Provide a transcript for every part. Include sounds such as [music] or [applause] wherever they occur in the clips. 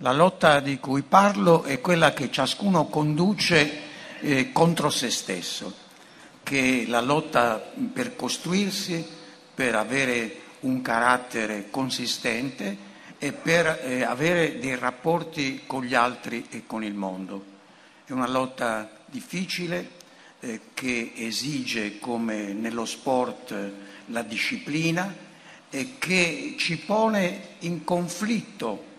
La lotta di cui parlo è quella che ciascuno conduce eh, contro se stesso, che è la lotta per costruirsi, per avere un carattere consistente e per eh, avere dei rapporti con gli altri e con il mondo. È una lotta difficile eh, che esige, come nello sport, la disciplina e che ci pone in conflitto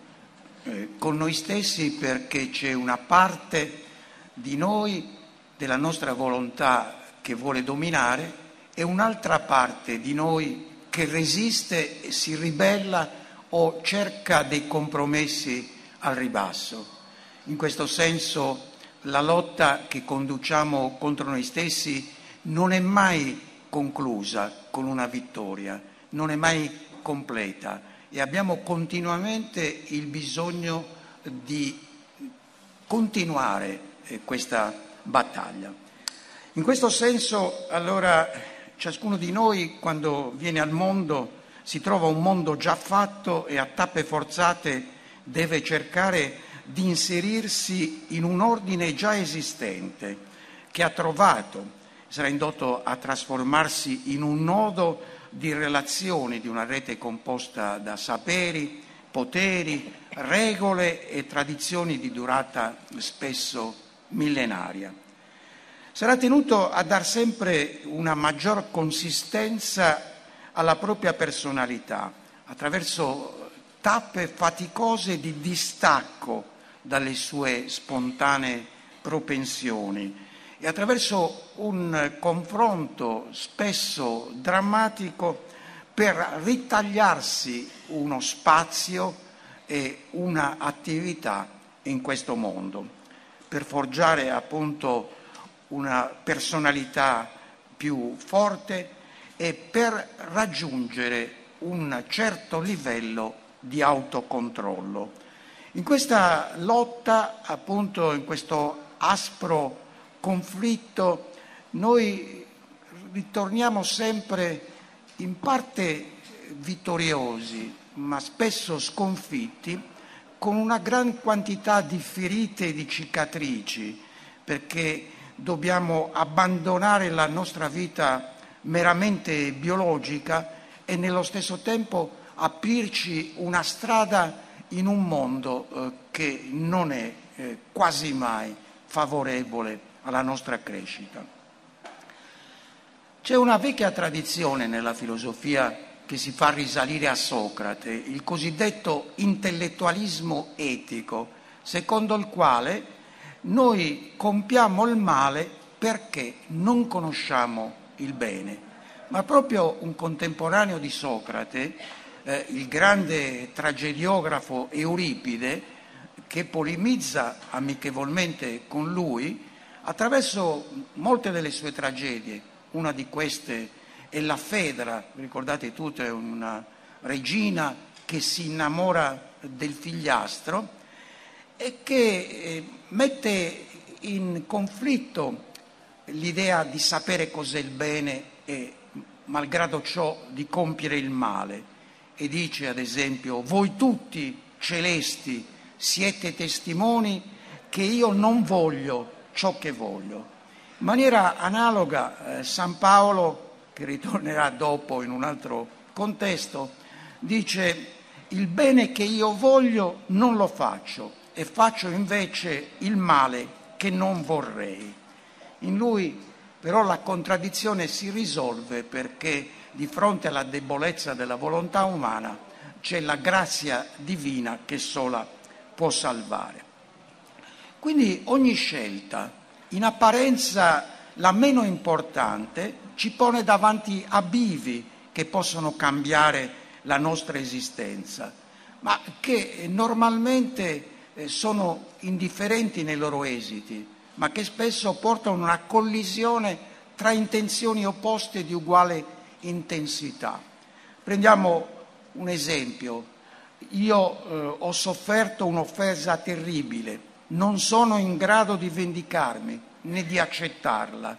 eh, con noi stessi perché c'è una parte di noi, della nostra volontà che vuole dominare e un'altra parte di noi che resiste, si ribella o cerca dei compromessi al ribasso. In questo senso la lotta che conduciamo contro noi stessi non è mai conclusa con una vittoria, non è mai completa e abbiamo continuamente il bisogno di continuare eh, questa battaglia. In questo senso, allora, ciascuno di noi, quando viene al mondo, si trova un mondo già fatto e a tappe forzate deve cercare di inserirsi in un ordine già esistente che ha trovato, sarà indotto a trasformarsi in un nodo di relazioni di una rete composta da saperi, poteri, regole e tradizioni di durata spesso millenaria. Sarà tenuto a dar sempre una maggior consistenza alla propria personalità attraverso tappe faticose di distacco dalle sue spontanee propensioni e attraverso un confronto spesso drammatico per ritagliarsi uno spazio e un'attività in questo mondo, per forgiare appunto una personalità più forte e per raggiungere un certo livello di autocontrollo. In questa lotta, appunto, in questo aspro conflitto, noi ritorniamo sempre in parte vittoriosi, ma spesso sconfitti, con una gran quantità di ferite e di cicatrici, perché dobbiamo abbandonare la nostra vita meramente biologica e nello stesso tempo aprirci una strada in un mondo eh, che non è eh, quasi mai favorevole alla nostra crescita. C'è una vecchia tradizione nella filosofia che si fa risalire a Socrate, il cosiddetto intellettualismo etico, secondo il quale noi compiamo il male perché non conosciamo il bene. Ma proprio un contemporaneo di Socrate, eh, il grande tragediografo Euripide, che polemizza amichevolmente con lui, attraverso molte delle sue tragedie, una di queste è la Fedra, ricordate tutte, è una regina che si innamora del figliastro e che eh, mette in conflitto l'idea di sapere cos'è il bene e malgrado ciò di compiere il male. E dice ad esempio voi tutti celesti siete testimoni che io non voglio ciò che voglio. In maniera analoga eh, San Paolo, che ritornerà dopo in un altro contesto, dice il bene che io voglio non lo faccio e faccio invece il male che non vorrei. In lui però la contraddizione si risolve perché di fronte alla debolezza della volontà umana c'è la grazia divina che sola può salvare. Quindi ogni scelta, in apparenza la meno importante, ci pone davanti a bivi che possono cambiare la nostra esistenza, ma che normalmente eh, sono indifferenti nei loro esiti, ma che spesso portano a una collisione tra intenzioni opposte di uguale intensità. Prendiamo un esempio. Io eh, ho sofferto un'offesa terribile, non sono in grado di vendicarmi né di accettarla.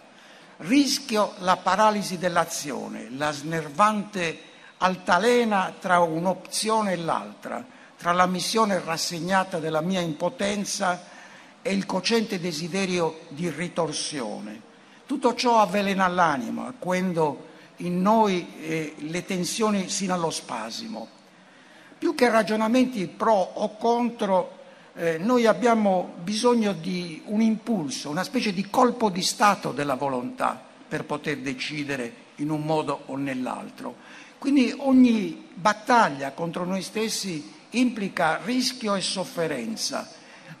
Rischio la paralisi dell'azione, la snervante altalena tra un'opzione e l'altra, tra la missione rassegnata della mia impotenza e il cocente desiderio di ritorsione. Tutto ciò avvelena l'anima quando in noi eh, le tensioni sino allo spasimo. Più che ragionamenti pro o contro, eh, noi abbiamo bisogno di un impulso, una specie di colpo di stato della volontà per poter decidere in un modo o nell'altro. Quindi ogni battaglia contro noi stessi implica rischio e sofferenza.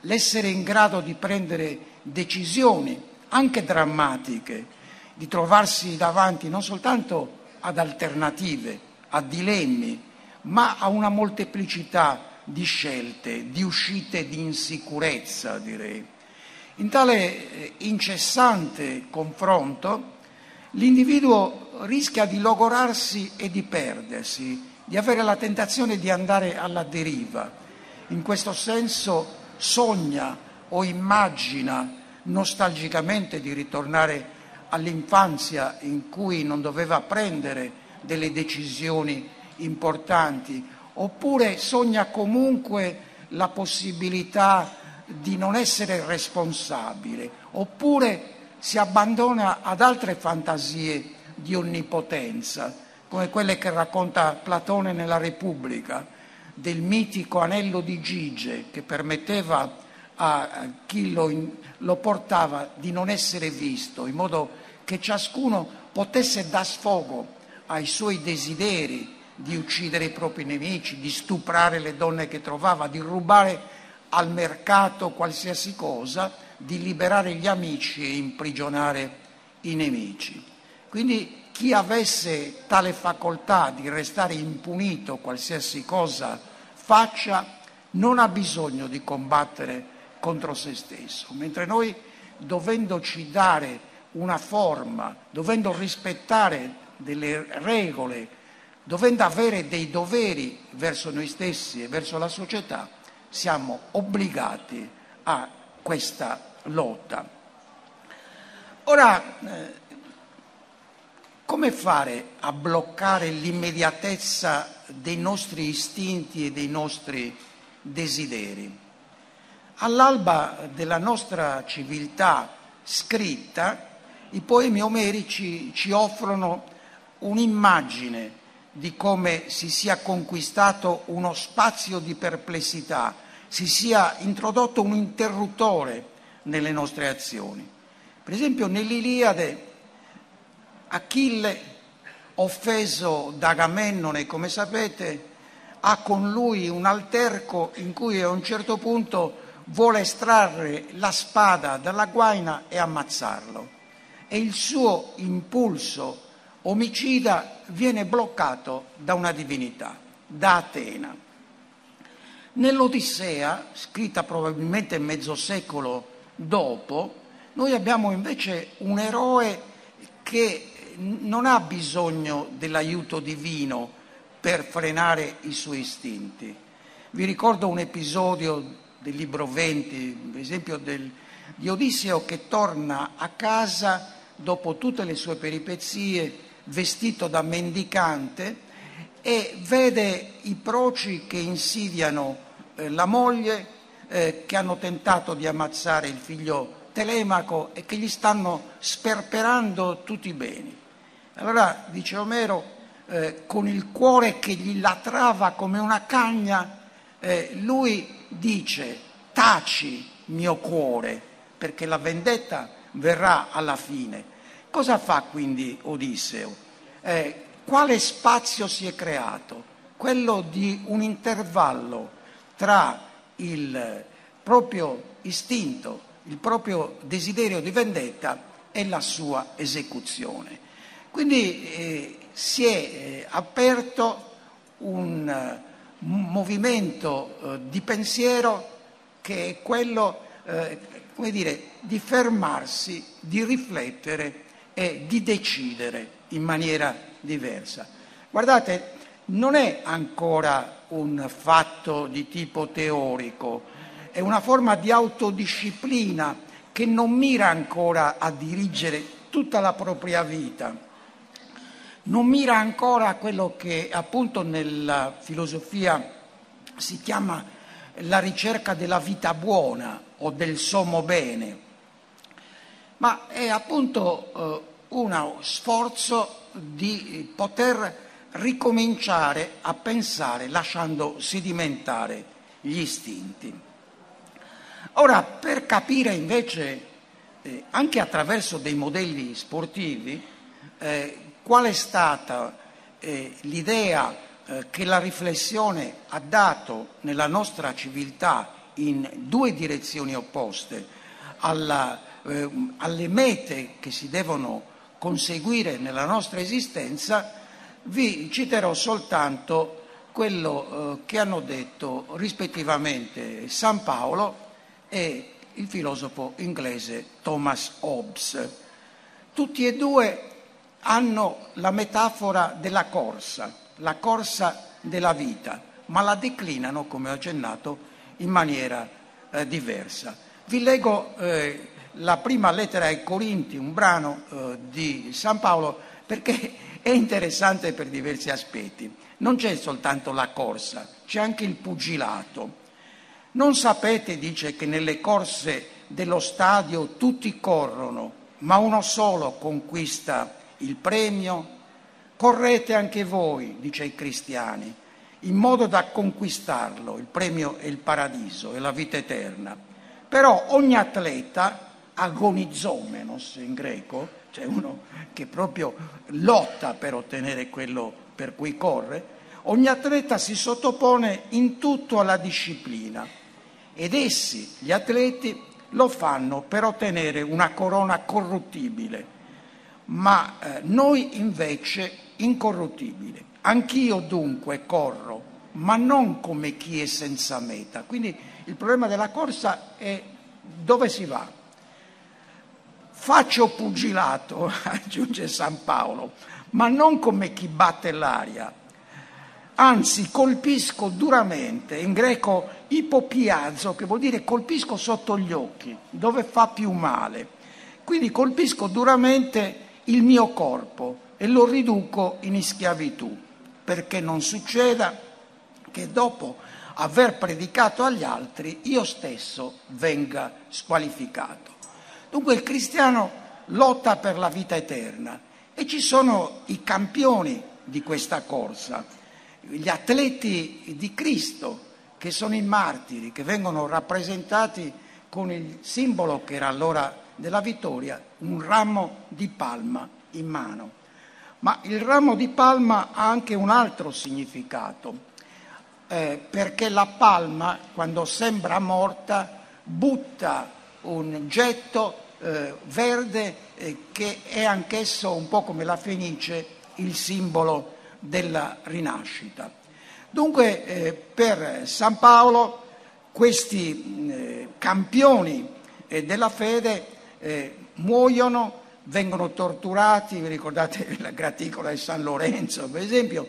L'essere in grado di prendere decisioni, anche drammatiche, di trovarsi davanti non soltanto ad alternative, a dilemmi, ma a una molteplicità di scelte, di uscite di insicurezza, direi. In tale eh, incessante confronto l'individuo rischia di logorarsi e di perdersi, di avere la tentazione di andare alla deriva. In questo senso sogna o immagina nostalgicamente di ritornare all'infanzia in cui non doveva prendere delle decisioni importanti oppure sogna comunque la possibilità di non essere responsabile, oppure si abbandona ad altre fantasie di onnipotenza, come quelle che racconta Platone nella Repubblica, del mitico anello di Gige che permetteva a chi lo, lo portava di non essere visto, in modo che ciascuno potesse dar sfogo ai suoi desideri, di uccidere i propri nemici, di stuprare le donne che trovava, di rubare al mercato qualsiasi cosa, di liberare gli amici e imprigionare i nemici. Quindi chi avesse tale facoltà di restare impunito qualsiasi cosa faccia, non ha bisogno di combattere contro se stesso, mentre noi dovendoci dare una forma, dovendo rispettare delle regole, dovendo avere dei doveri verso noi stessi e verso la società, siamo obbligati a questa lotta. Ora, eh, come fare a bloccare l'immediatezza dei nostri istinti e dei nostri desideri? All'alba della nostra civiltà scritta, i poemi omerici ci offrono un'immagine di come si sia conquistato uno spazio di perplessità, si sia introdotto un interruttore nelle nostre azioni. Per esempio nell'Iliade Achille, offeso da Agamennone, come sapete, ha con lui un alterco in cui a un certo punto vuole estrarre la spada dalla guaina e ammazzarlo. E il suo impulso omicida viene bloccato da una divinità, da Atena. Nell'Odissea, scritta probabilmente mezzo secolo dopo, noi abbiamo invece un eroe che non ha bisogno dell'aiuto divino per frenare i suoi istinti. Vi ricordo un episodio del libro 20, per esempio del, di Odisseo che torna a casa dopo tutte le sue peripezie vestito da mendicante e vede i proci che insidiano eh, la moglie, eh, che hanno tentato di ammazzare il figlio Telemaco e che gli stanno sperperando tutti i beni. Allora, dice Omero, eh, con il cuore che gli latrava come una cagna, eh, lui dice, taci mio cuore, perché la vendetta verrà alla fine. Cosa fa quindi Odisseo? Eh, quale spazio si è creato? Quello di un intervallo tra il proprio istinto, il proprio desiderio di vendetta e la sua esecuzione. Quindi eh, si è eh, aperto un uh, movimento uh, di pensiero che è quello, uh, come dire, di fermarsi, di riflettere è di decidere in maniera diversa. Guardate, non è ancora un fatto di tipo teorico, è una forma di autodisciplina che non mira ancora a dirigere tutta la propria vita, non mira ancora a quello che appunto nella filosofia si chiama la ricerca della vita buona o del sommo bene, ma è appunto eh, uno sforzo di poter ricominciare a pensare lasciando sedimentare gli istinti. Ora, per capire invece, eh, anche attraverso dei modelli sportivi, eh, qual è stata eh, l'idea eh, che la riflessione ha dato nella nostra civiltà in due direzioni opposte, alla, eh, alle mete che si devono conseguire nella nostra esistenza, vi citerò soltanto quello eh, che hanno detto rispettivamente San Paolo e il filosofo inglese Thomas Hobbes. Tutti e due hanno la metafora della corsa, la corsa della vita, ma la declinano, come ho accennato, in maniera eh, diversa. Vi leggo eh, la prima lettera ai Corinti, un brano eh, di San Paolo, perché [laughs] è interessante per diversi aspetti. Non c'è soltanto la corsa, c'è anche il pugilato. Non sapete, dice, che nelle corse dello stadio tutti corrono, ma uno solo conquista il premio? Correte anche voi, dice ai cristiani, in modo da conquistarlo. Il premio è il paradiso, è la vita eterna. Però ogni atleta, agonizomenos in greco, cioè uno che proprio lotta per ottenere quello per cui corre, ogni atleta si sottopone in tutto alla disciplina ed essi, gli atleti, lo fanno per ottenere una corona corruttibile, ma eh, noi invece incorruttibile. Anch'io dunque corro, ma non come chi è senza meta. Quindi il problema della corsa è dove si va. Faccio pugilato, [laughs] aggiunge San Paolo, ma non come chi batte l'aria. Anzi, colpisco duramente, in greco ipopiazzo, che vuol dire colpisco sotto gli occhi, dove fa più male. Quindi colpisco duramente il mio corpo e lo riduco in schiavitù, perché non succeda che dopo aver predicato agli altri io stesso venga squalificato. Dunque il cristiano lotta per la vita eterna e ci sono i campioni di questa corsa, gli atleti di Cristo che sono i martiri, che vengono rappresentati con il simbolo che era allora della vittoria, un ramo di palma in mano. Ma il ramo di palma ha anche un altro significato, eh, perché la palma, quando sembra morta, butta un getto eh, verde eh, che è anch'esso un po' come la fenice il simbolo della rinascita. Dunque eh, per San Paolo questi campioni eh, della fede eh, muoiono, vengono torturati, vi ricordate [laughs] la graticola di San Lorenzo per esempio,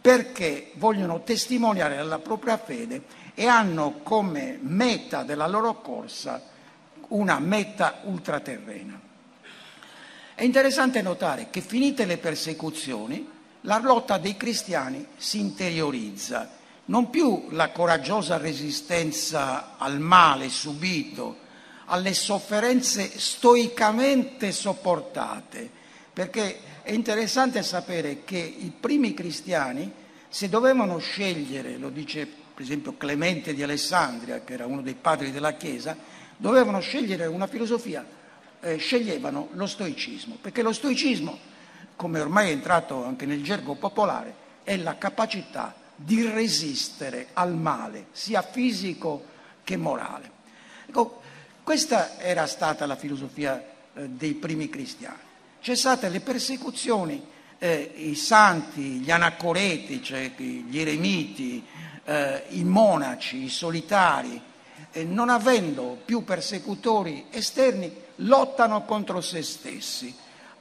perché vogliono testimoniare la propria fede e hanno come meta della loro corsa una meta ultraterrena. È interessante notare che finite le persecuzioni, la lotta dei cristiani si interiorizza, non più la coraggiosa resistenza al male subito, alle sofferenze stoicamente sopportate, perché è interessante sapere che i primi cristiani, se dovevano scegliere, lo dice per esempio Clemente di Alessandria, che era uno dei padri della Chiesa, dovevano scegliere una filosofia, eh, sceglievano lo stoicismo, perché lo stoicismo, come ormai è entrato anche nel gergo popolare, è la capacità di resistere al male, sia fisico che morale. Ecco, questa era stata la filosofia eh, dei primi cristiani. Cessate le persecuzioni, eh, i santi, gli anacoreti, cioè gli eremiti, eh, i monaci, i solitari, non avendo più persecutori esterni, lottano contro se stessi.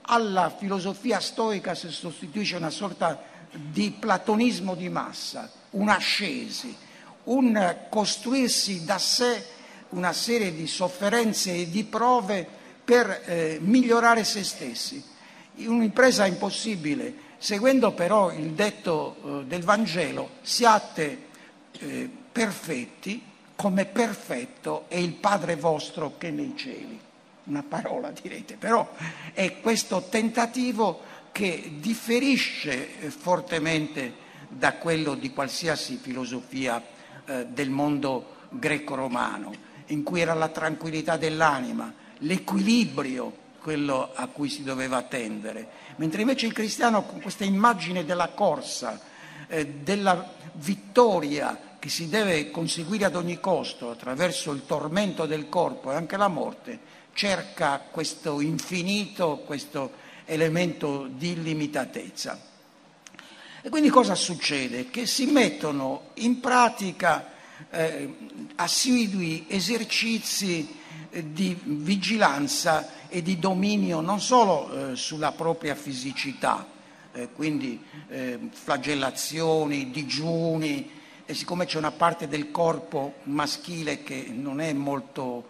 Alla filosofia stoica si sostituisce una sorta di platonismo di massa, un'ascesi, un costruirsi da sé una serie di sofferenze e di prove per eh, migliorare se stessi. Un'impresa impossibile, seguendo però il detto eh, del Vangelo, siate eh, perfetti come perfetto è il Padre vostro che nei cieli. Una parola direte, però è questo tentativo che differisce fortemente da quello di qualsiasi filosofia eh, del mondo greco-romano, in cui era la tranquillità dell'anima, l'equilibrio quello a cui si doveva attendere, mentre invece il cristiano con questa immagine della corsa, eh, della vittoria che si deve conseguire ad ogni costo attraverso il tormento del corpo e anche la morte, cerca questo infinito, questo elemento di illimitatezza. E quindi cosa succede? Che si mettono in pratica eh, assidui esercizi di vigilanza e di dominio non solo eh, sulla propria fisicità, eh, quindi eh, flagellazioni, digiuni, e siccome c'è una parte del corpo maschile che non è molto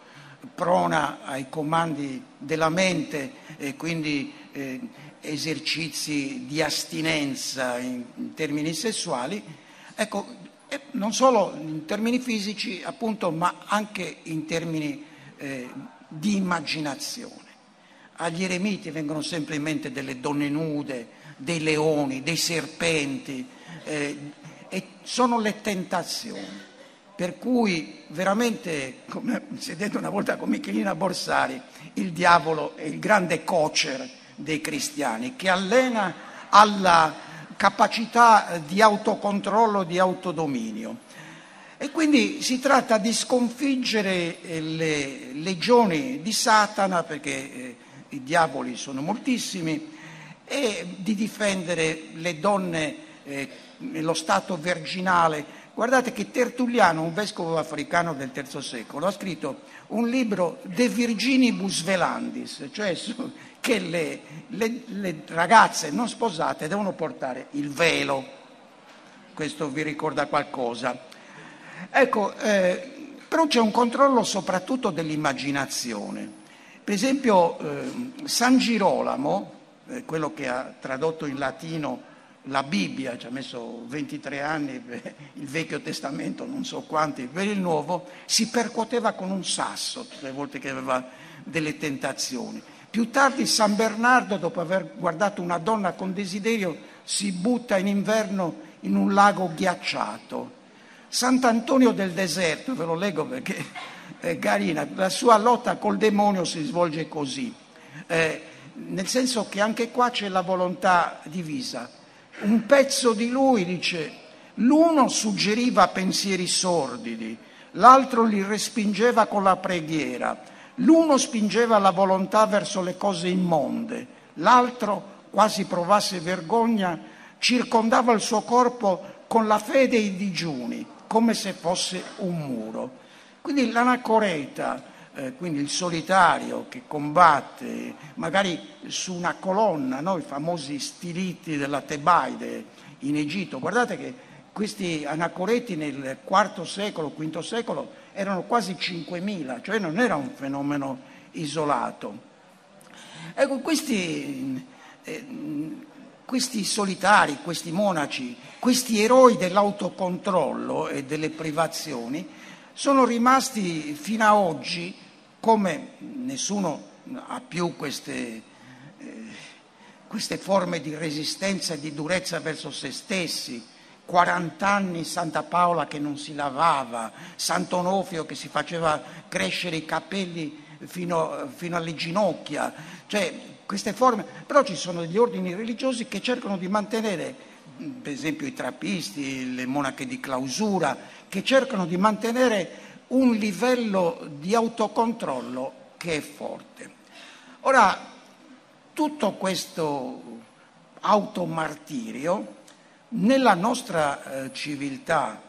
prona ai comandi della mente e quindi eh, esercizi di astinenza in, in termini sessuali, ecco, non solo in termini fisici appunto, ma anche in termini eh, di immaginazione. Agli eremiti vengono sempre in mente delle donne nude, dei leoni, dei serpenti, eh, e sono le tentazioni. Per cui veramente, come si è detto una volta con Michelina Borsari, il diavolo è il grande cocer dei cristiani che allena alla capacità di autocontrollo, di autodominio. E quindi si tratta di sconfiggere eh, le legioni di Satana, perché eh, i diavoli sono moltissimi, e di difendere le donne eh, nello stato virginale. Guardate che Tertulliano, un vescovo africano del III secolo, ha scritto un libro De Virginibus Velandis, cioè che le, le, le ragazze non sposate devono portare il velo. Questo vi ricorda qualcosa. Ecco, eh, però c'è un controllo soprattutto dell'immaginazione. Per esempio eh, San Girolamo, eh, quello che ha tradotto in latino la Bibbia, ci ha messo 23 anni [laughs] il Vecchio Testamento, non so quanti per il Nuovo, si percuoteva con un sasso tutte le volte che aveva delle tentazioni. Più tardi San Bernardo, dopo aver guardato una donna con desiderio, si butta in inverno in un lago ghiacciato. Sant'Antonio del Deserto, ve lo leggo perché [laughs] è carina, la sua lotta col demonio si svolge così, eh, nel senso che anche qua c'è la volontà divisa. Un pezzo di lui dice, l'uno suggeriva pensieri sordidi, l'altro li respingeva con la preghiera, l'uno spingeva la volontà verso le cose immonde, l'altro, quasi provasse vergogna, circondava il suo corpo con la fede e i digiuni come se fosse un muro. Quindi l'anacoreta, eh, quindi il solitario che combatte magari su una colonna, no? i famosi stiliti della Tebaide in Egitto, guardate che questi anacoreti nel IV secolo, V secolo erano quasi 5.000, cioè non era un fenomeno isolato. Ecco, questi eh, questi solitari, questi monaci, questi eroi dell'autocontrollo e delle privazioni sono rimasti fino a oggi, come nessuno ha più queste, eh, queste forme di resistenza e di durezza verso se stessi, 40 anni Santa Paola che non si lavava, Sant'Onofio che si faceva crescere i capelli fino, fino alle ginocchia, cioè queste forme, però ci sono degli ordini religiosi che cercano di mantenere, per esempio i trappisti, le monache di clausura, che cercano di mantenere un livello di autocontrollo che è forte. Ora, tutto questo automartirio nella nostra eh, civiltà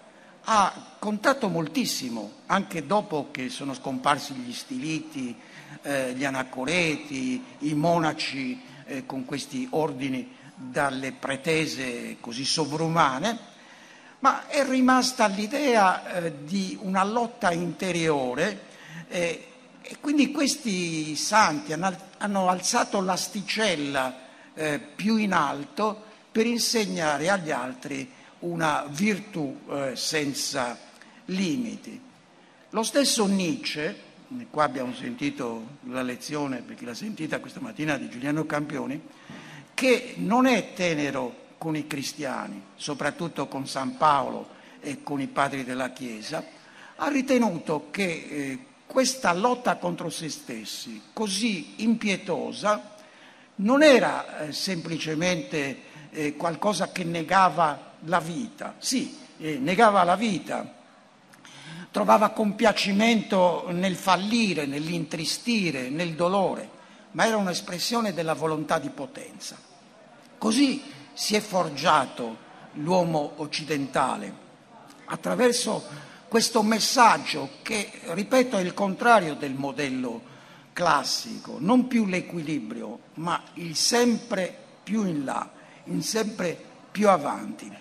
ha contato moltissimo, anche dopo che sono scomparsi gli stiliti, eh, gli anacoreti, i monaci eh, con questi ordini dalle pretese così sovrumane, ma è rimasta l'idea eh, di una lotta interiore eh, e quindi questi santi hanno, hanno alzato l'asticella eh, più in alto per insegnare agli altri una virtù eh, senza limiti. Lo stesso Nietzsche, qua abbiamo sentito la lezione, per chi l'ha sentita questa mattina, di Giuliano Campioni, che non è tenero con i cristiani, soprattutto con San Paolo e con i padri della Chiesa, ha ritenuto che eh, questa lotta contro se stessi, così impietosa, non era eh, semplicemente eh, qualcosa che negava la vita, sì, negava la vita, trovava compiacimento nel fallire, nell'intristire, nel dolore, ma era un'espressione della volontà di potenza. Così si è forgiato l'uomo occidentale attraverso questo messaggio che, ripeto, è il contrario del modello classico, non più l'equilibrio, ma il sempre più in là, il sempre più avanti.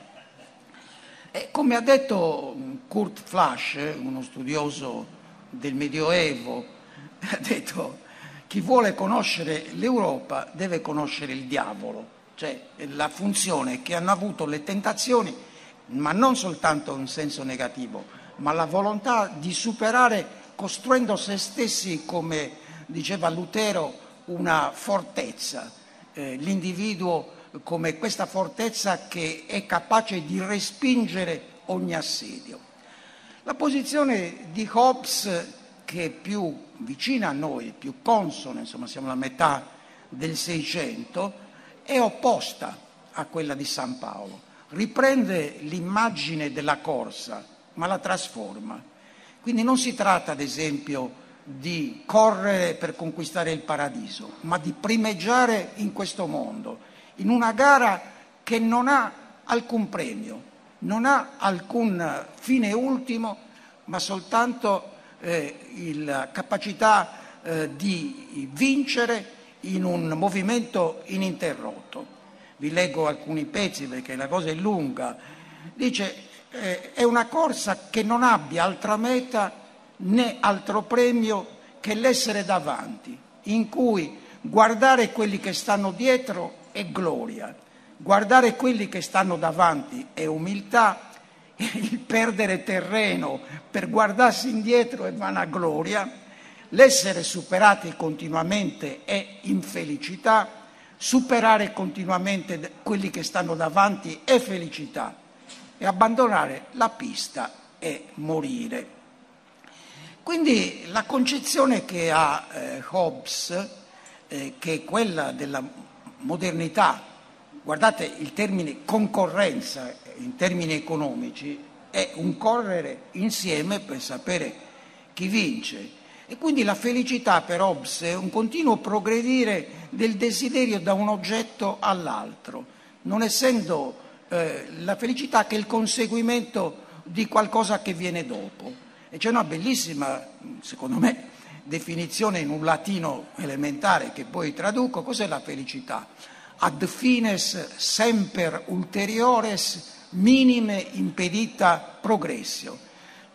E come ha detto Kurt Flasch, uno studioso del Medioevo, [laughs] ha detto chi vuole conoscere l'Europa deve conoscere il diavolo, cioè la funzione che hanno avuto le tentazioni, ma non soltanto in senso negativo, ma la volontà di superare costruendo se stessi come diceva Lutero, una fortezza, eh, l'individuo come questa fortezza che è capace di respingere ogni assedio. La posizione di Hobbes, che è più vicina a noi, più consona, insomma siamo alla metà del Seicento, è opposta a quella di San Paolo. Riprende l'immagine della corsa, ma la trasforma. Quindi non si tratta, ad esempio, di correre per conquistare il paradiso, ma di primeggiare in questo mondo, in una gara che non ha alcun premio, non ha alcun fine ultimo, ma soltanto eh, la capacità eh, di vincere in un movimento ininterrotto. Vi leggo alcuni pezzi perché la cosa è lunga. Dice, eh, è una corsa che non abbia altra meta né altro premio che l'essere davanti, in cui guardare quelli che stanno dietro è gloria, guardare quelli che stanno davanti è umiltà, [laughs] il perdere terreno per guardarsi indietro è vanagloria, l'essere superati continuamente è infelicità, superare continuamente quelli che stanno davanti è felicità e abbandonare la pista è morire. Quindi la concezione che ha eh, Hobbes, eh, che è quella della modernità, guardate il termine concorrenza in termini economici, è un correre insieme per sapere chi vince. E quindi la felicità per Hobbes è un continuo progredire del desiderio da un oggetto all'altro, non essendo eh, la felicità che il conseguimento di qualcosa che viene dopo. E c'è una bellissima, secondo me, definizione in un latino elementare che poi traduco. Cos'è la felicità? Ad fines semper ulteriores minime impedita progressio.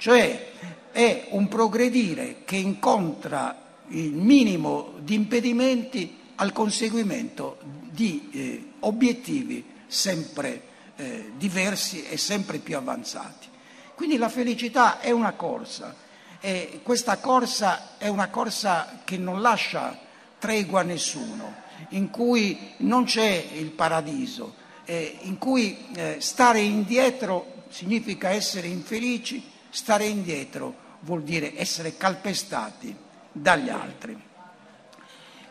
Cioè è un progredire che incontra il minimo di impedimenti al conseguimento di eh, obiettivi sempre eh, diversi e sempre più avanzati. Quindi la felicità è una corsa e questa corsa è una corsa che non lascia tregua a nessuno, in cui non c'è il paradiso, eh, in cui eh, stare indietro significa essere infelici, stare indietro vuol dire essere calpestati dagli altri.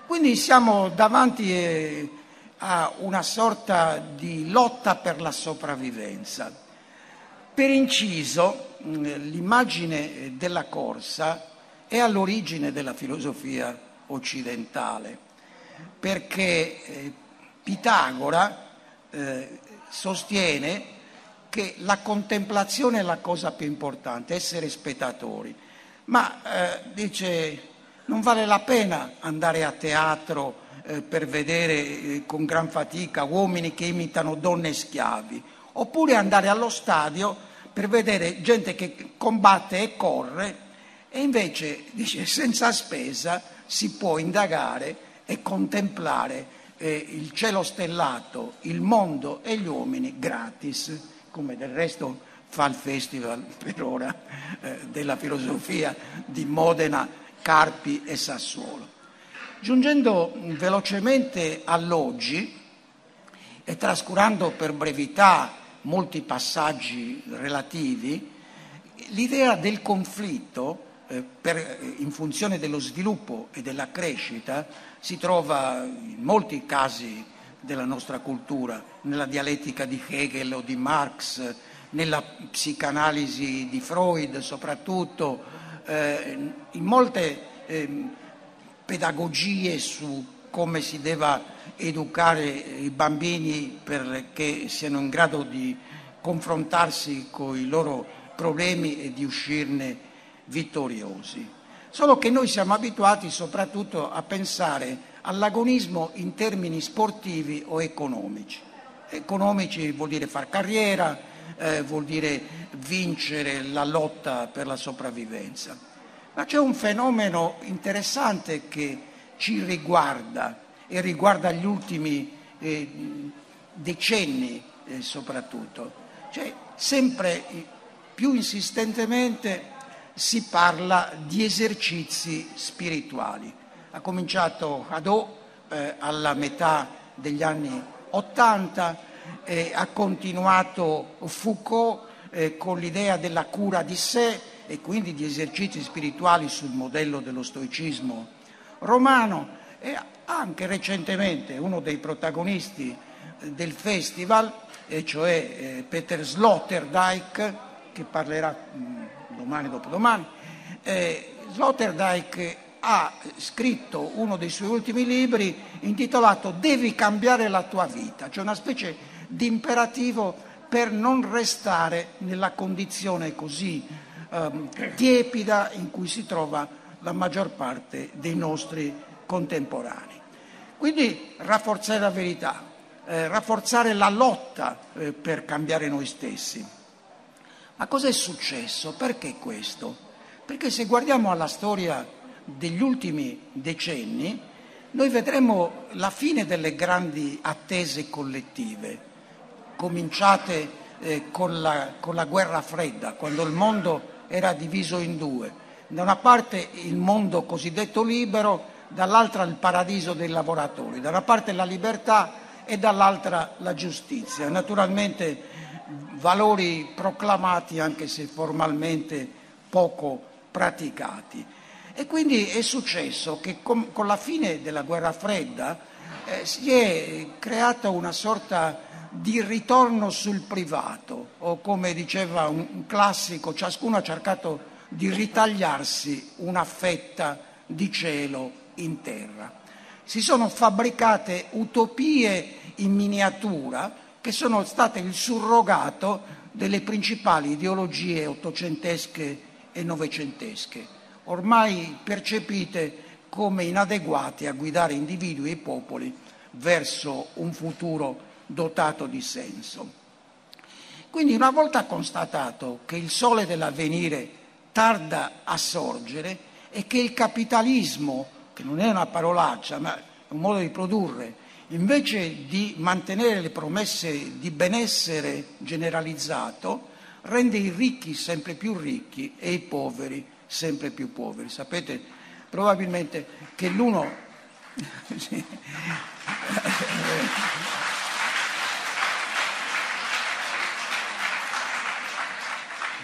Quindi siamo davanti eh, a una sorta di lotta per la sopravvivenza. Per inciso, mm, l'immagine della corsa è all'origine della filosofia occidentale, perché eh, Pitagora eh, sostiene che la contemplazione è la cosa più importante, essere spettatori, ma eh, dice non vale la pena andare a teatro eh, per vedere eh, con gran fatica uomini che imitano donne schiavi, oppure andare allo stadio per vedere gente che combatte e corre e invece dice senza spesa si può indagare e contemplare eh, il cielo stellato, il mondo e gli uomini gratis, come del resto fa il festival per ora eh, della filosofia di Modena, Carpi e Sassuolo. Giungendo velocemente all'oggi e trascurando per brevità molti passaggi relativi, l'idea del conflitto eh, per, in funzione dello sviluppo e della crescita si trova in molti casi della nostra cultura, nella dialettica di Hegel o di Marx, nella psicanalisi di Freud soprattutto, eh, in molte eh, pedagogie su come si deve educare i bambini perché siano in grado di confrontarsi con i loro problemi e di uscirne vittoriosi. Solo che noi siamo abituati soprattutto a pensare all'agonismo in termini sportivi o economici. Economici vuol dire far carriera, eh, vuol dire vincere la lotta per la sopravvivenza. Ma c'è un fenomeno interessante che ci riguarda e riguarda gli ultimi eh, decenni eh, soprattutto. Cioè, sempre più insistentemente si parla di esercizi spirituali. Ha cominciato Hadot eh, alla metà degli anni Ottanta, eh, ha continuato Foucault eh, con l'idea della cura di sé e quindi di esercizi spirituali sul modello dello stoicismo romano. E anche recentemente uno dei protagonisti eh, del festival, e cioè eh, Peter Sloterdijk, che parlerà mh, domani dopodomani, eh, Sloterdijk ha scritto uno dei suoi ultimi libri intitolato Devi cambiare la tua vita, cioè una specie di imperativo per non restare nella condizione così ehm, tiepida in cui si trova la maggior parte dei nostri contemporanei. Quindi rafforzare la verità, eh, rafforzare la lotta eh, per cambiare noi stessi. Ma cosa è successo? Perché questo? Perché se guardiamo alla storia degli ultimi decenni, noi vedremo la fine delle grandi attese collettive, cominciate eh, con, la, con la guerra fredda, quando il mondo era diviso in due. Da una parte il mondo cosiddetto libero, dall'altra il paradiso dei lavoratori, da una parte la libertà e dall'altra la giustizia. Naturalmente valori proclamati anche se formalmente poco praticati. E quindi è successo che con, con la fine della guerra fredda eh, si è creata una sorta di ritorno sul privato, o come diceva un, un classico, ciascuno ha cercato di ritagliarsi una fetta di cielo in terra. Si sono fabbricate utopie in miniatura che sono state il surrogato delle principali ideologie ottocentesche e novecentesche, ormai percepite come inadeguate a guidare individui e popoli verso un futuro dotato di senso. Quindi una volta constatato che il sole dell'avvenire tarda a sorgere e che il capitalismo, che non è una parolaccia, ma è un modo di produrre, invece di mantenere le promesse di benessere generalizzato, rende i ricchi sempre più ricchi e i poveri sempre più poveri. Sapete probabilmente che l'uno...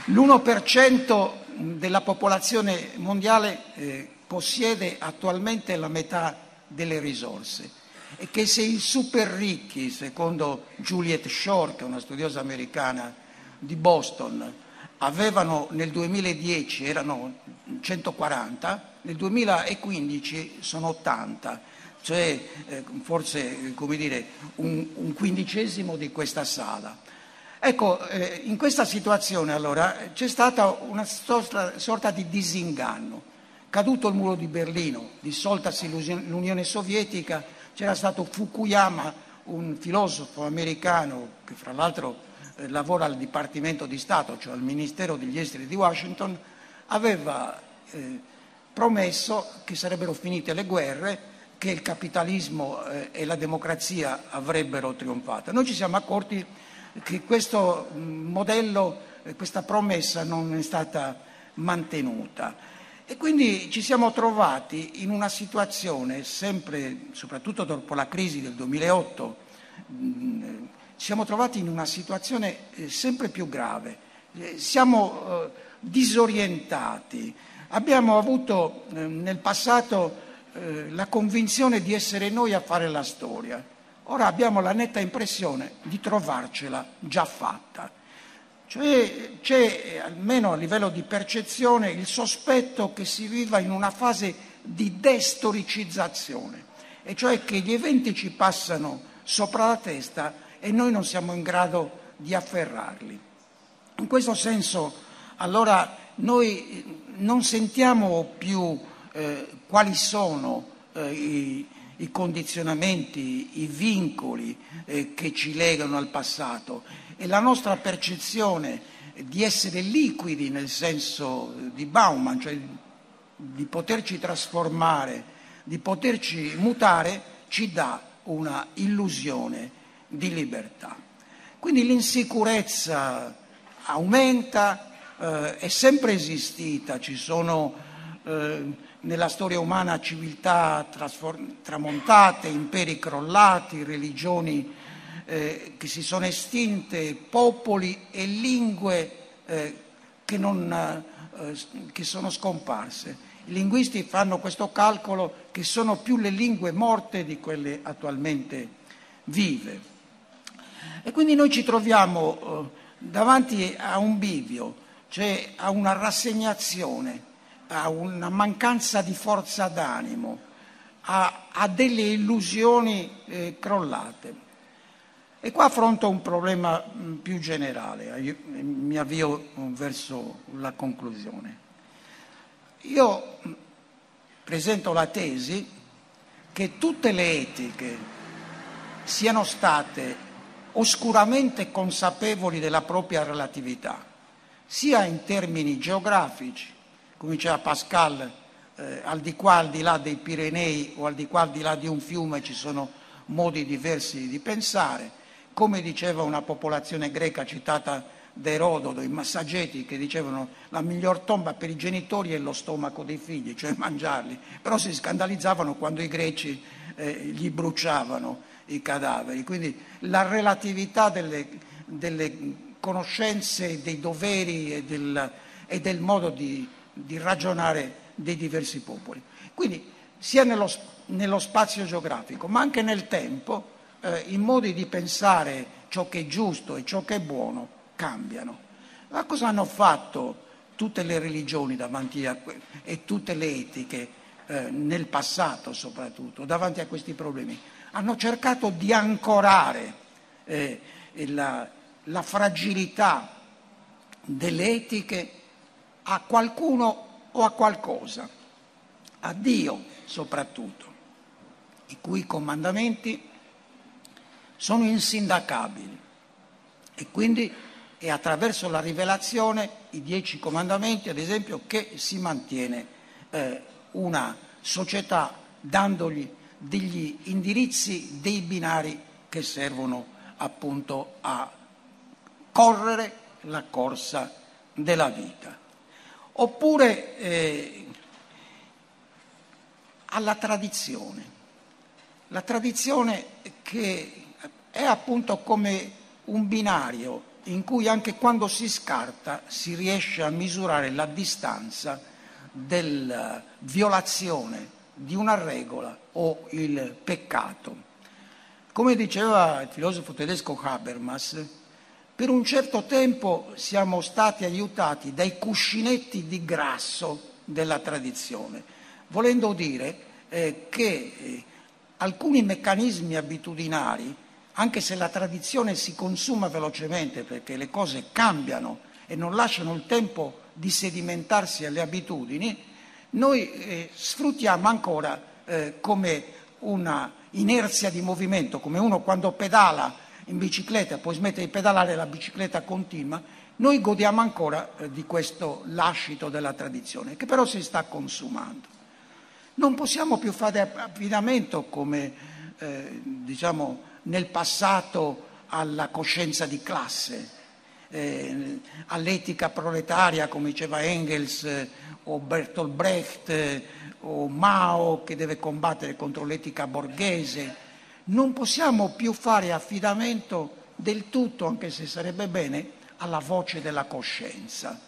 L'1% della popolazione mondiale eh, possiede attualmente la metà delle risorse e che se i super ricchi, secondo Juliet Shore, che è una studiosa americana di Boston, avevano nel 2010 erano 140, nel 2015 sono 80, cioè eh, forse come dire, un, un, quindicesimo di questa sala. Ecco, eh, in questa situazione allora c'è stata una sorta, sorta di disinganno. Caduto il muro di Berlino, dissoltasi l'Unione Sovietica, c'era stato Fukuyama, un filosofo americano che fra l'altro eh, lavora al Dipartimento di Stato, cioè al Ministero degli Esteri di Washington, aveva eh, promesso che sarebbero finite le guerre, che il capitalismo eh, e la democrazia avrebbero trionfato. Noi ci siamo accorti che questo mm, modello eh, questa promessa non è stata mantenuta. E quindi ci siamo trovati in una situazione sempre, soprattutto dopo la crisi del 2008, mm, siamo trovati in una situazione eh, sempre più grave. Eh, siamo disorientati. Abbiamo avuto nel passato la convinzione di essere noi a fare la storia. Ora abbiamo la netta impressione di trovarcela già fatta. Cioè c'è, almeno a livello di percezione, il sospetto che si viva in una fase di destoricizzazione, e cioè che gli eventi ci passano sopra la testa e noi non siamo in grado di afferrarli. In questo senso, allora, noi non sentiamo più eh, quali sono eh, i, i, condizionamenti, i vincoli eh, che ci legano al passato e la nostra percezione di essere liquidi nel senso di Bauman, cioè di poterci trasformare, di poterci mutare, ci dà una illusione di libertà. Quindi l'insicurezza aumenta, eh, è sempre esistita, ci sono eh, nella storia umana civiltà trasform- tramontate, imperi crollati, religioni eh, che si sono estinte, popoli e lingue eh, che, non, eh, che sono scomparse. I linguisti fanno questo calcolo che sono più le lingue morte di quelle attualmente vive. E quindi noi ci troviamo eh, davanti a un bivio, cioè a una rassegnazione, a una mancanza di forza d'animo, a, a delle illusioni eh, crollate. E qua affronto un problema mm, più generale, Io mi avvio verso la conclusione. Io mm, presento la tesi che tutte le etiche siano state oscuramente consapevoli della propria relatività, sia in termini geografici, come diceva Pascal, eh, al di qua, al di là dei Pirenei o al di qua, al di là di un fiume ci sono modi diversi di pensare, come diceva una popolazione greca citata da Erodoto, i massageti che dicevano la miglior tomba per i genitori è lo stomaco dei figli, cioè mangiarli, però si scandalizzavano quando i greci eh, gli bruciavano i cadaveri. Quindi la relatività delle, delle conoscenze, dei doveri e del, e del modo di, di, ragionare dei diversi popoli. Quindi sia nello, nello spazio geografico, ma anche nel tempo, eh, i modi di pensare ciò che è giusto e ciò che è buono cambiano. Ma cosa hanno fatto tutte le religioni a e tutte le etiche eh, nel passato soprattutto davanti a questi problemi? Hanno cercato di ancorare eh, la, la fragilità delle etiche a qualcuno o a qualcosa, a Dio soprattutto, i cui comandamenti sono insindacabili. E quindi è attraverso la rivelazione, i dieci comandamenti ad esempio, che si mantiene eh, una società dandogli degli indirizzi, dei binari che servono appunto a correre la corsa della vita. Oppure eh, alla tradizione, la tradizione che è appunto come un binario in cui anche quando si scarta si riesce a misurare la distanza della violazione di una regola o il peccato. Come diceva il filosofo tedesco Habermas, per un certo tempo siamo stati aiutati dai cuscinetti di grasso della tradizione, volendo dire eh, che eh, alcuni meccanismi abitudinari anche se la tradizione si consuma velocemente perché le cose cambiano e non lasciano il tempo di sedimentarsi alle abitudini, noi eh, sfruttiamo ancora eh, come una inerzia di movimento, come uno quando pedala in bicicletta, poi smette di pedalare la bicicletta continua, noi godiamo ancora eh, di questo lascito della tradizione, che però si sta consumando. Non possiamo più fare affidamento come diciamo, nel passato alla coscienza di classe, eh, all'etica proletaria, come diceva Engels eh, o Bertolt Brecht o Mao che deve combattere contro l'etica borghese. Non possiamo più fare affidamento del tutto, anche se sarebbe bene, alla voce della coscienza.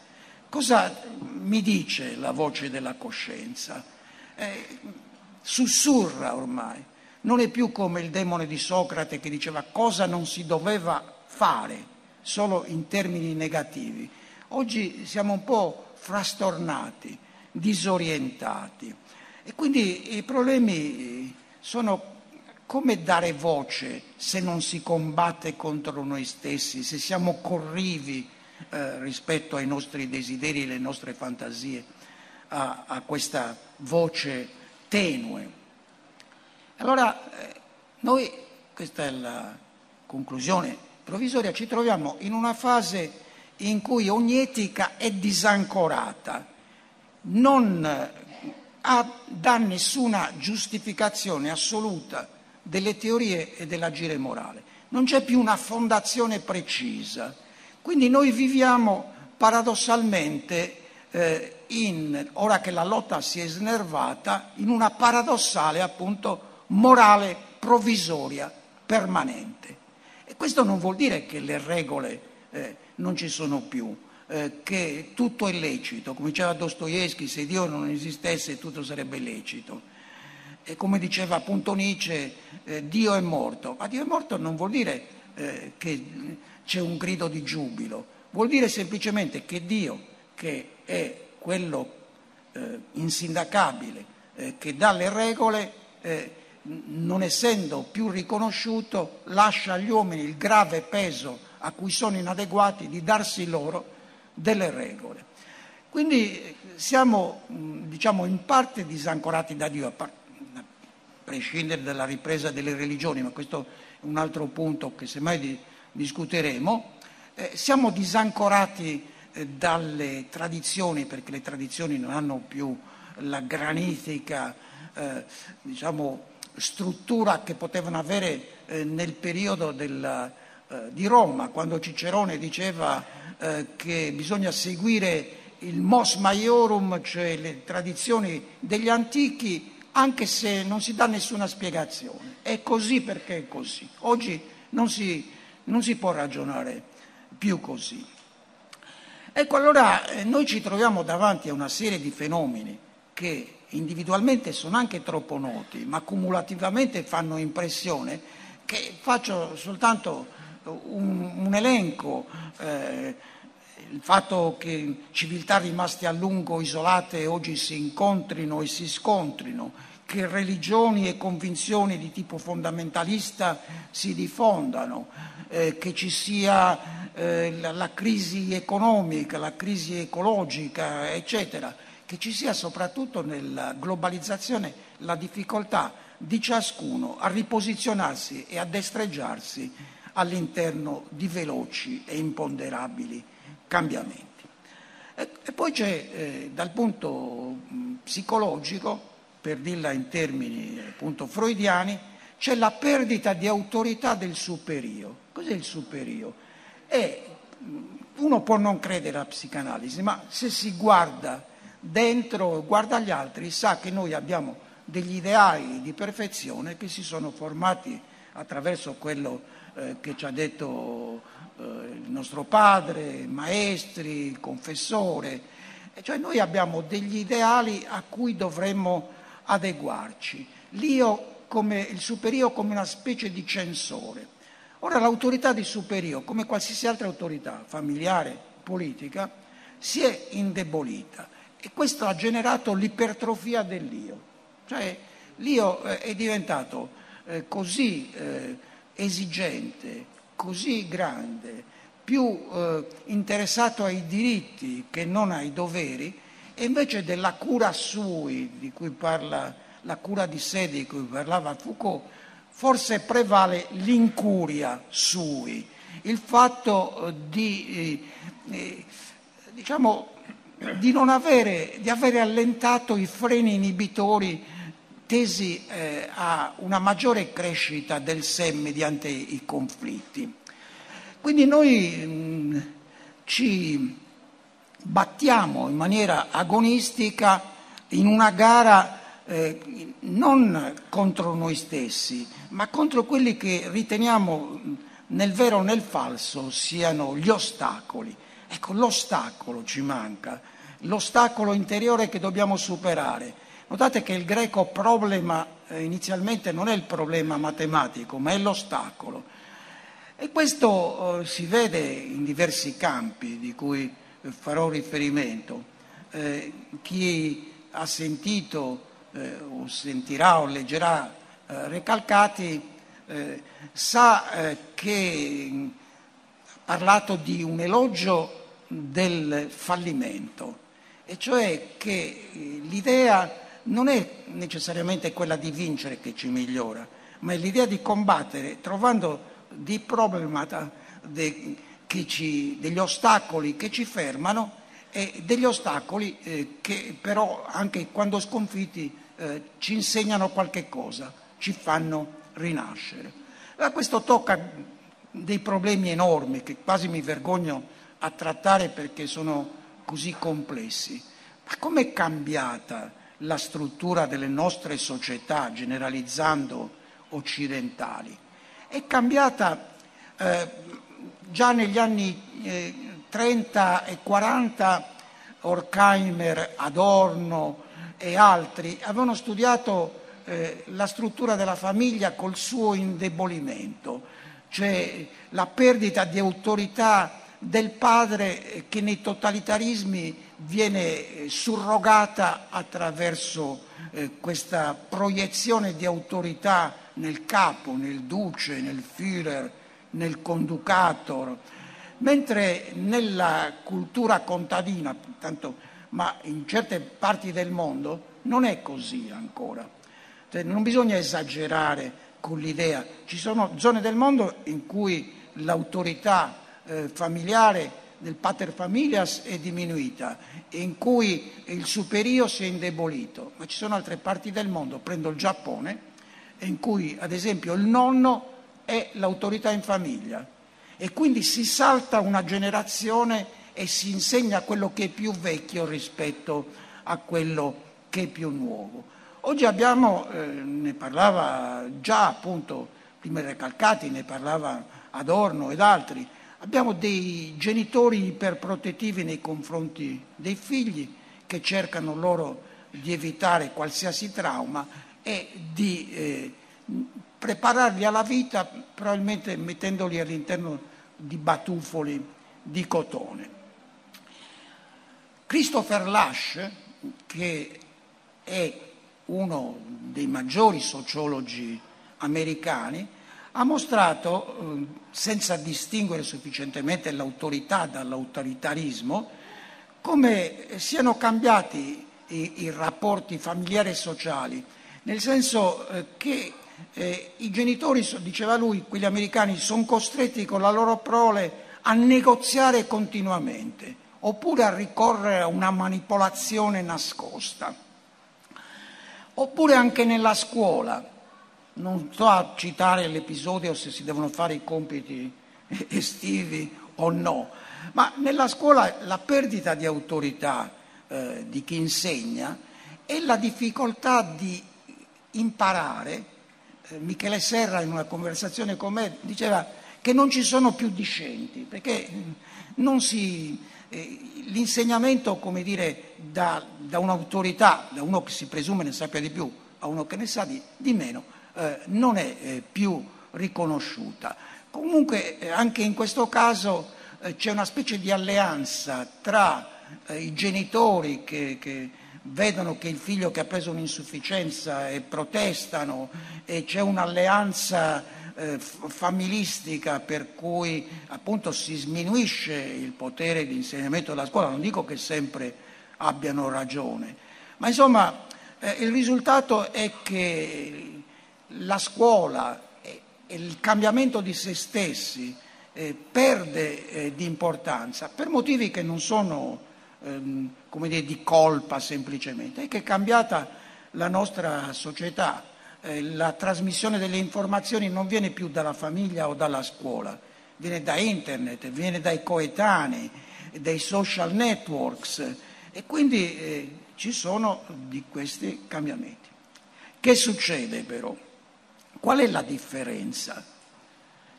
Cosa mi dice la voce della coscienza? Eh, sussurra ormai, non è più come il demone di Socrate che diceva cosa non si doveva fare, solo in termini negativi. Oggi siamo un po' frastornati, disorientati e quindi i problemi sono come dare voce se non si combatte contro noi stessi, se siamo corrivi eh, rispetto ai nostri desideri alle nostre fantasie, a, a questa voce tenue. Allora, eh, noi, questa è la conclusione provvisoria, ci troviamo in una fase in cui ogni etica è disancorata, non ha, dà nessuna giustificazione assoluta delle teorie e dell'agire morale. Non c'è più una fondazione precisa. Quindi noi viviamo paradossalmente, eh, in, ora che la lotta si è snervata, in una paradossale appunto morale provvisoria, permanente. E questo non vuol dire che le regole eh, non ci sono più, eh, che tutto è lecito. Come diceva Dostoevsky, se Dio non esistesse tutto sarebbe lecito e come diceva appunto Nietzsche, eh, Dio è morto. Ma Dio è morto non vuol dire eh, che c'è un grido di giubilo, vuol dire semplicemente che Dio, che è quello eh, insindacabile, eh, che dà le regole, eh, non essendo più riconosciuto, lascia agli uomini il grave peso a cui sono inadeguati di darsi loro delle regole. Quindi eh, siamo, diciamo, in parte disancorati da Dio, prescindere dalla ripresa delle religioni, ma questo è un altro punto che semmai di, discuteremo, eh, siamo disancorati eh, dalle tradizioni, perché le tradizioni non hanno più la granitica eh, diciamo, struttura che potevano avere eh, nel periodo della, eh, di Roma, quando Cicerone diceva eh, che bisogna seguire il mos maiorum, cioè le tradizioni degli antichi, anche se non si dà nessuna spiegazione. È così perché è così. Oggi non si, non si può ragionare più così. Ecco, allora eh, noi ci troviamo davanti a una serie di fenomeni che individualmente sono anche troppo noti, ma cumulativamente fanno impressione, che faccio soltanto un, un elenco. Eh, il fatto che civiltà rimaste a lungo isolate oggi si incontrino e si scontrino, che religioni e convinzioni di tipo fondamentalista si diffondano, eh, che ci sia eh, la, la, crisi economica, la crisi ecologica, eccetera, che ci sia soprattutto nella globalizzazione la difficoltà di ciascuno a riposizionarsi e a destreggiarsi all'interno di veloci e imponderabili cambiamenti. E, poi c'è eh, dal punto mh, psicologico per dirla in termini appunto freudiani, c'è la perdita di autorità del superio. Cos'è il superio? È, uno può non credere alla psicanalisi, ma se si guarda dentro, guarda gli altri, sa che noi abbiamo degli ideali di perfezione che si sono formati attraverso quello eh, che ci ha detto eh, il nostro padre, maestri, confessore. E cioè noi abbiamo degli ideali a cui dovremmo adeguarci. L'io come il superio come una specie di censore. Ora l'autorità di superio, come qualsiasi altra autorità familiare, politica, si è indebolita e questo ha generato l'ipertrofia dell'io. Cioè l'io eh, è diventato eh, così eh, esigente, così grande, più eh, interessato ai diritti che non ai doveri, e invece della cura sui, di cui parla, la cura di sé di cui parlava Foucault, forse prevale l'incuria sui, il fatto di, eh, diciamo, di avere, di avere allentato i freni inibitori tesi eh, a una maggiore crescita del sé mediante i conflitti. Quindi noi mh, ci battiamo in maniera agonistica in una gara eh, non contro noi stessi, ma contro quelli che riteniamo nel vero o nel falso siano gli ostacoli. Ecco, l'ostacolo ci manca, l'ostacolo interiore che dobbiamo superare. Notate che il greco problema eh, inizialmente non è il problema matematico, ma è l'ostacolo. E questo eh, si vede in diversi campi di cui eh, farò riferimento. Eh, chi ha sentito eh, o sentirà o leggerà eh, Recalcati sa che ha parlato di un elogio del fallimento, e cioè che l'idea non è necessariamente quella di vincere che ci migliora, ma è l'idea di combattere trovando dei problemi, de, ci, degli ostacoli che ci fermano e degli ostacoli eh, che però anche quando sconfitti eh, ci insegnano qualche cosa, ci fanno rinascere. Allora, questo tocca dei problemi enormi che quasi mi vergogno a trattare perché sono così complessi. Ma com'è cambiata la struttura delle nostre società, generalizzando occidentali. È cambiata eh, già negli anni eh, 30 e 40, Horkheimer, Adorno e altri avevano studiato eh, la struttura della famiglia col suo indebolimento, cioè la perdita di autorità del padre che nei totalitarismi viene eh, surrogata attraverso eh, questa proiezione di autorità nel capo, nel duce, nel Führer, nel conducator, mentre nella cultura contadina, tanto, ma in certe parti del mondo, non è così ancora. Cioè, non bisogna esagerare con l'idea, ci sono zone del mondo in cui l'autorità eh, familiare del pater familias è diminuita, in cui il superio si è indebolito, ma ci sono altre parti del mondo, prendo il Giappone, in cui ad esempio il nonno è l'autorità in famiglia e quindi si salta una generazione e si insegna quello che è più vecchio rispetto a quello che è più nuovo. Oggi abbiamo, eh, ne parlava già appunto prima Recalcati, ne parlava Adorno ed altri, Abbiamo dei genitori iperprotettivi nei confronti dei figli che cercano loro di evitare qualsiasi trauma e di eh, prepararli alla vita probabilmente mettendoli all'interno di batuffoli di cotone. Christopher Lash, che è uno dei maggiori sociologi americani, ha mostrato, eh, senza distinguere sufficientemente l'autorità dall'autoritarismo, come siano cambiati i, i rapporti familiari e sociali, nel senso eh, che eh, i genitori, diceva lui, quelli americani, sono costretti con la loro prole a negoziare continuamente, oppure a ricorrere a una manipolazione nascosta. Oppure anche nella scuola, non sto a citare l'episodio se si devono fare i compiti [laughs] estivi o no, ma nella scuola la perdita di autorità eh, di chi insegna e la difficoltà di imparare. Eh, Michele Serra in una conversazione con me diceva che non ci sono più discenti, perché si, eh, l'insegnamento, come dire, da, da, un'autorità, da uno che si presume ne sappia di più a uno che ne sa di, di meno, eh, non è eh, più riconosciuta. Comunque eh, anche in questo caso c'è una specie di alleanza tra i genitori che, che, vedono che il figlio che ha preso un'insufficienza e protestano e c'è un'alleanza familistica per cui appunto si sminuisce il potere di insegnamento della scuola, non dico che sempre abbiano ragione, ma insomma il risultato è che la scuola e, il cambiamento di se stessi eh, perde eh, di importanza per motivi che non sono ehm, dire, di colpa semplicemente, è che è cambiata la nostra società, eh, la trasmissione delle informazioni non viene più dalla famiglia o dalla scuola, viene da internet, viene dai coetanei, dei social networks e quindi eh, ci sono di questi cambiamenti. Che succede però? Qual è la differenza?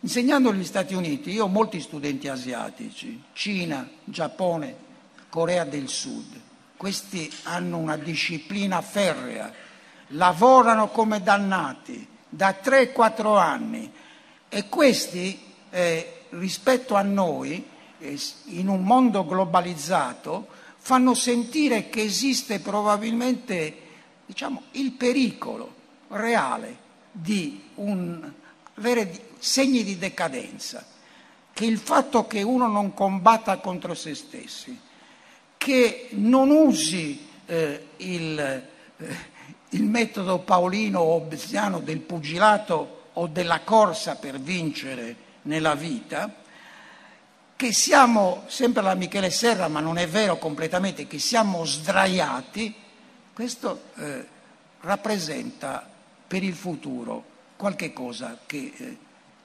Insegnando negli Stati Uniti, io ho molti studenti asiatici, Cina, Giappone, Corea del Sud. Questi hanno una disciplina ferrea, lavorano come dannati da 3-4 anni e questi eh, rispetto a noi, eh, in un mondo globalizzato, fanno sentire che esiste probabilmente diciamo, il pericolo reale di un, avere segni di decadenza, che il fatto che uno non combatta contro se stessi, che non usi eh, il, eh, il, metodo paolino o obsiano del pugilato o della corsa per vincere nella vita, che siamo, sempre la Michele Serra, ma non è vero completamente, che siamo sdraiati, questo eh, rappresenta per il futuro qualche cosa che, eh,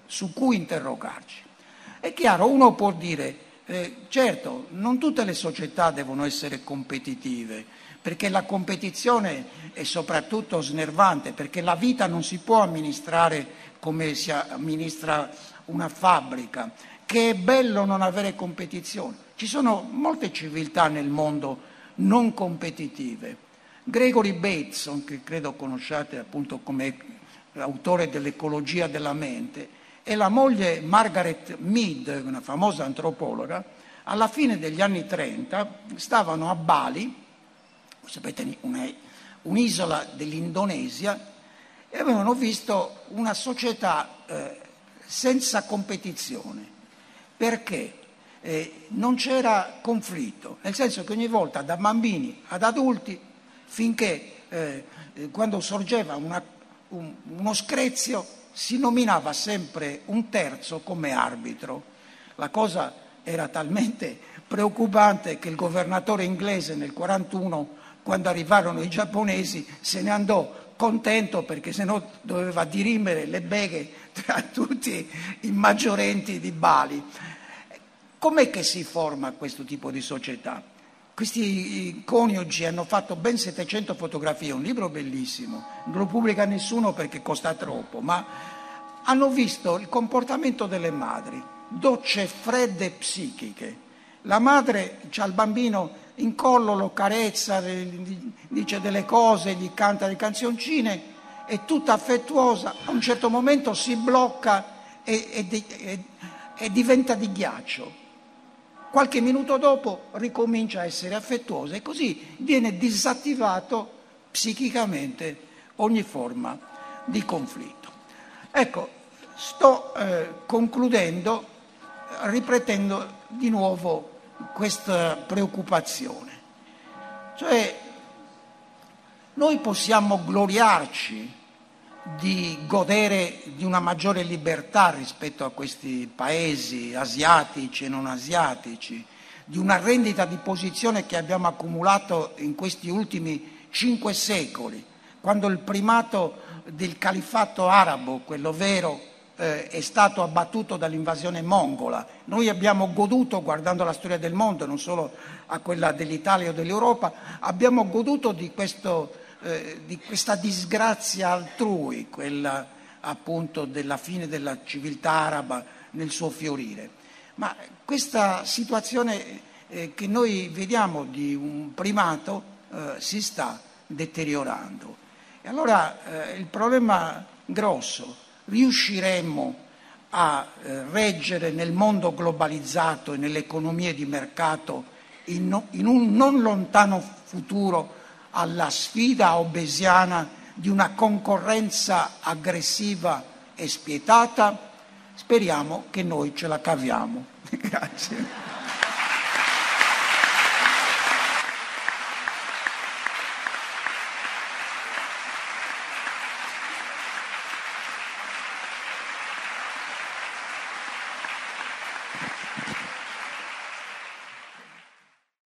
su cui interrogarci. È chiaro, uno può dire, eh, certo, non tutte le società devono essere competitive, perché la competizione è soprattutto snervante, perché la vita non si può amministrare come si amministra una fabbrica, che è bello non avere competizione. Ci sono molte civiltà nel mondo non competitive. Gregory Bateson, che credo conosciate appunto come autore dell'ecologia della mente, e la moglie Margaret Mead, una famosa antropologa, alla fine degli anni 30 stavano a Bali, sapete, un'isola dell'Indonesia, e avevano visto una società eh, senza competizione. Perché? Eh, non c'era conflitto, nel senso che ogni volta da bambini ad adulti, finché eh, quando sorgeva una, un, uno screzio, si nominava sempre un terzo come arbitro. La cosa era talmente preoccupante che il governatore inglese nel 1941, quando arrivarono i giapponesi, se ne andò contento perché sennò doveva dirimere le beghe tra tutti i maggiorenti di Bali. Com'è che si forma questo tipo di società? Questi coniugi hanno fatto ben 700 fotografie, un libro bellissimo, non lo pubblica nessuno perché costa troppo, ma hanno visto il comportamento delle madri, docce fredde psichiche. La madre ha il bambino in collo lo carezza, dice delle cose, gli canta le canzoncine, è tutta affettuosa, a un certo momento si blocca e, e, e, e diventa di ghiaccio. Qualche minuto dopo ricomincia a essere affettuosa e così viene disattivato psichicamente ogni forma di conflitto. Ecco, sto eh, concludendo ripetendo di nuovo questa preoccupazione. Cioè, noi possiamo gloriarci di godere di una maggiore libertà rispetto a questi paesi asiatici e non asiatici, di una rendita di posizione che abbiamo accumulato in questi ultimi cinque secoli, quando il primato del califato arabo, quello vero, eh, è stato abbattuto dall'invasione mongola. Noi abbiamo goduto, guardando la storia del mondo, non solo a quella dell'Italia o dell'Europa, abbiamo goduto di, questo, eh, di questa disgrazia altrui, quella appunto della fine della civiltà araba nel suo fiorire. Ma questa situazione eh, che noi vediamo di un primato eh, si sta deteriorando. E allora eh, il problema grosso riusciremmo a eh, reggere nel mondo globalizzato e nelle economie di mercato in, in un non lontano futuro alla sfida obesiana di una concorrenza aggressiva e spietata? Speriamo che noi ce la caviamo. [laughs] Grazie.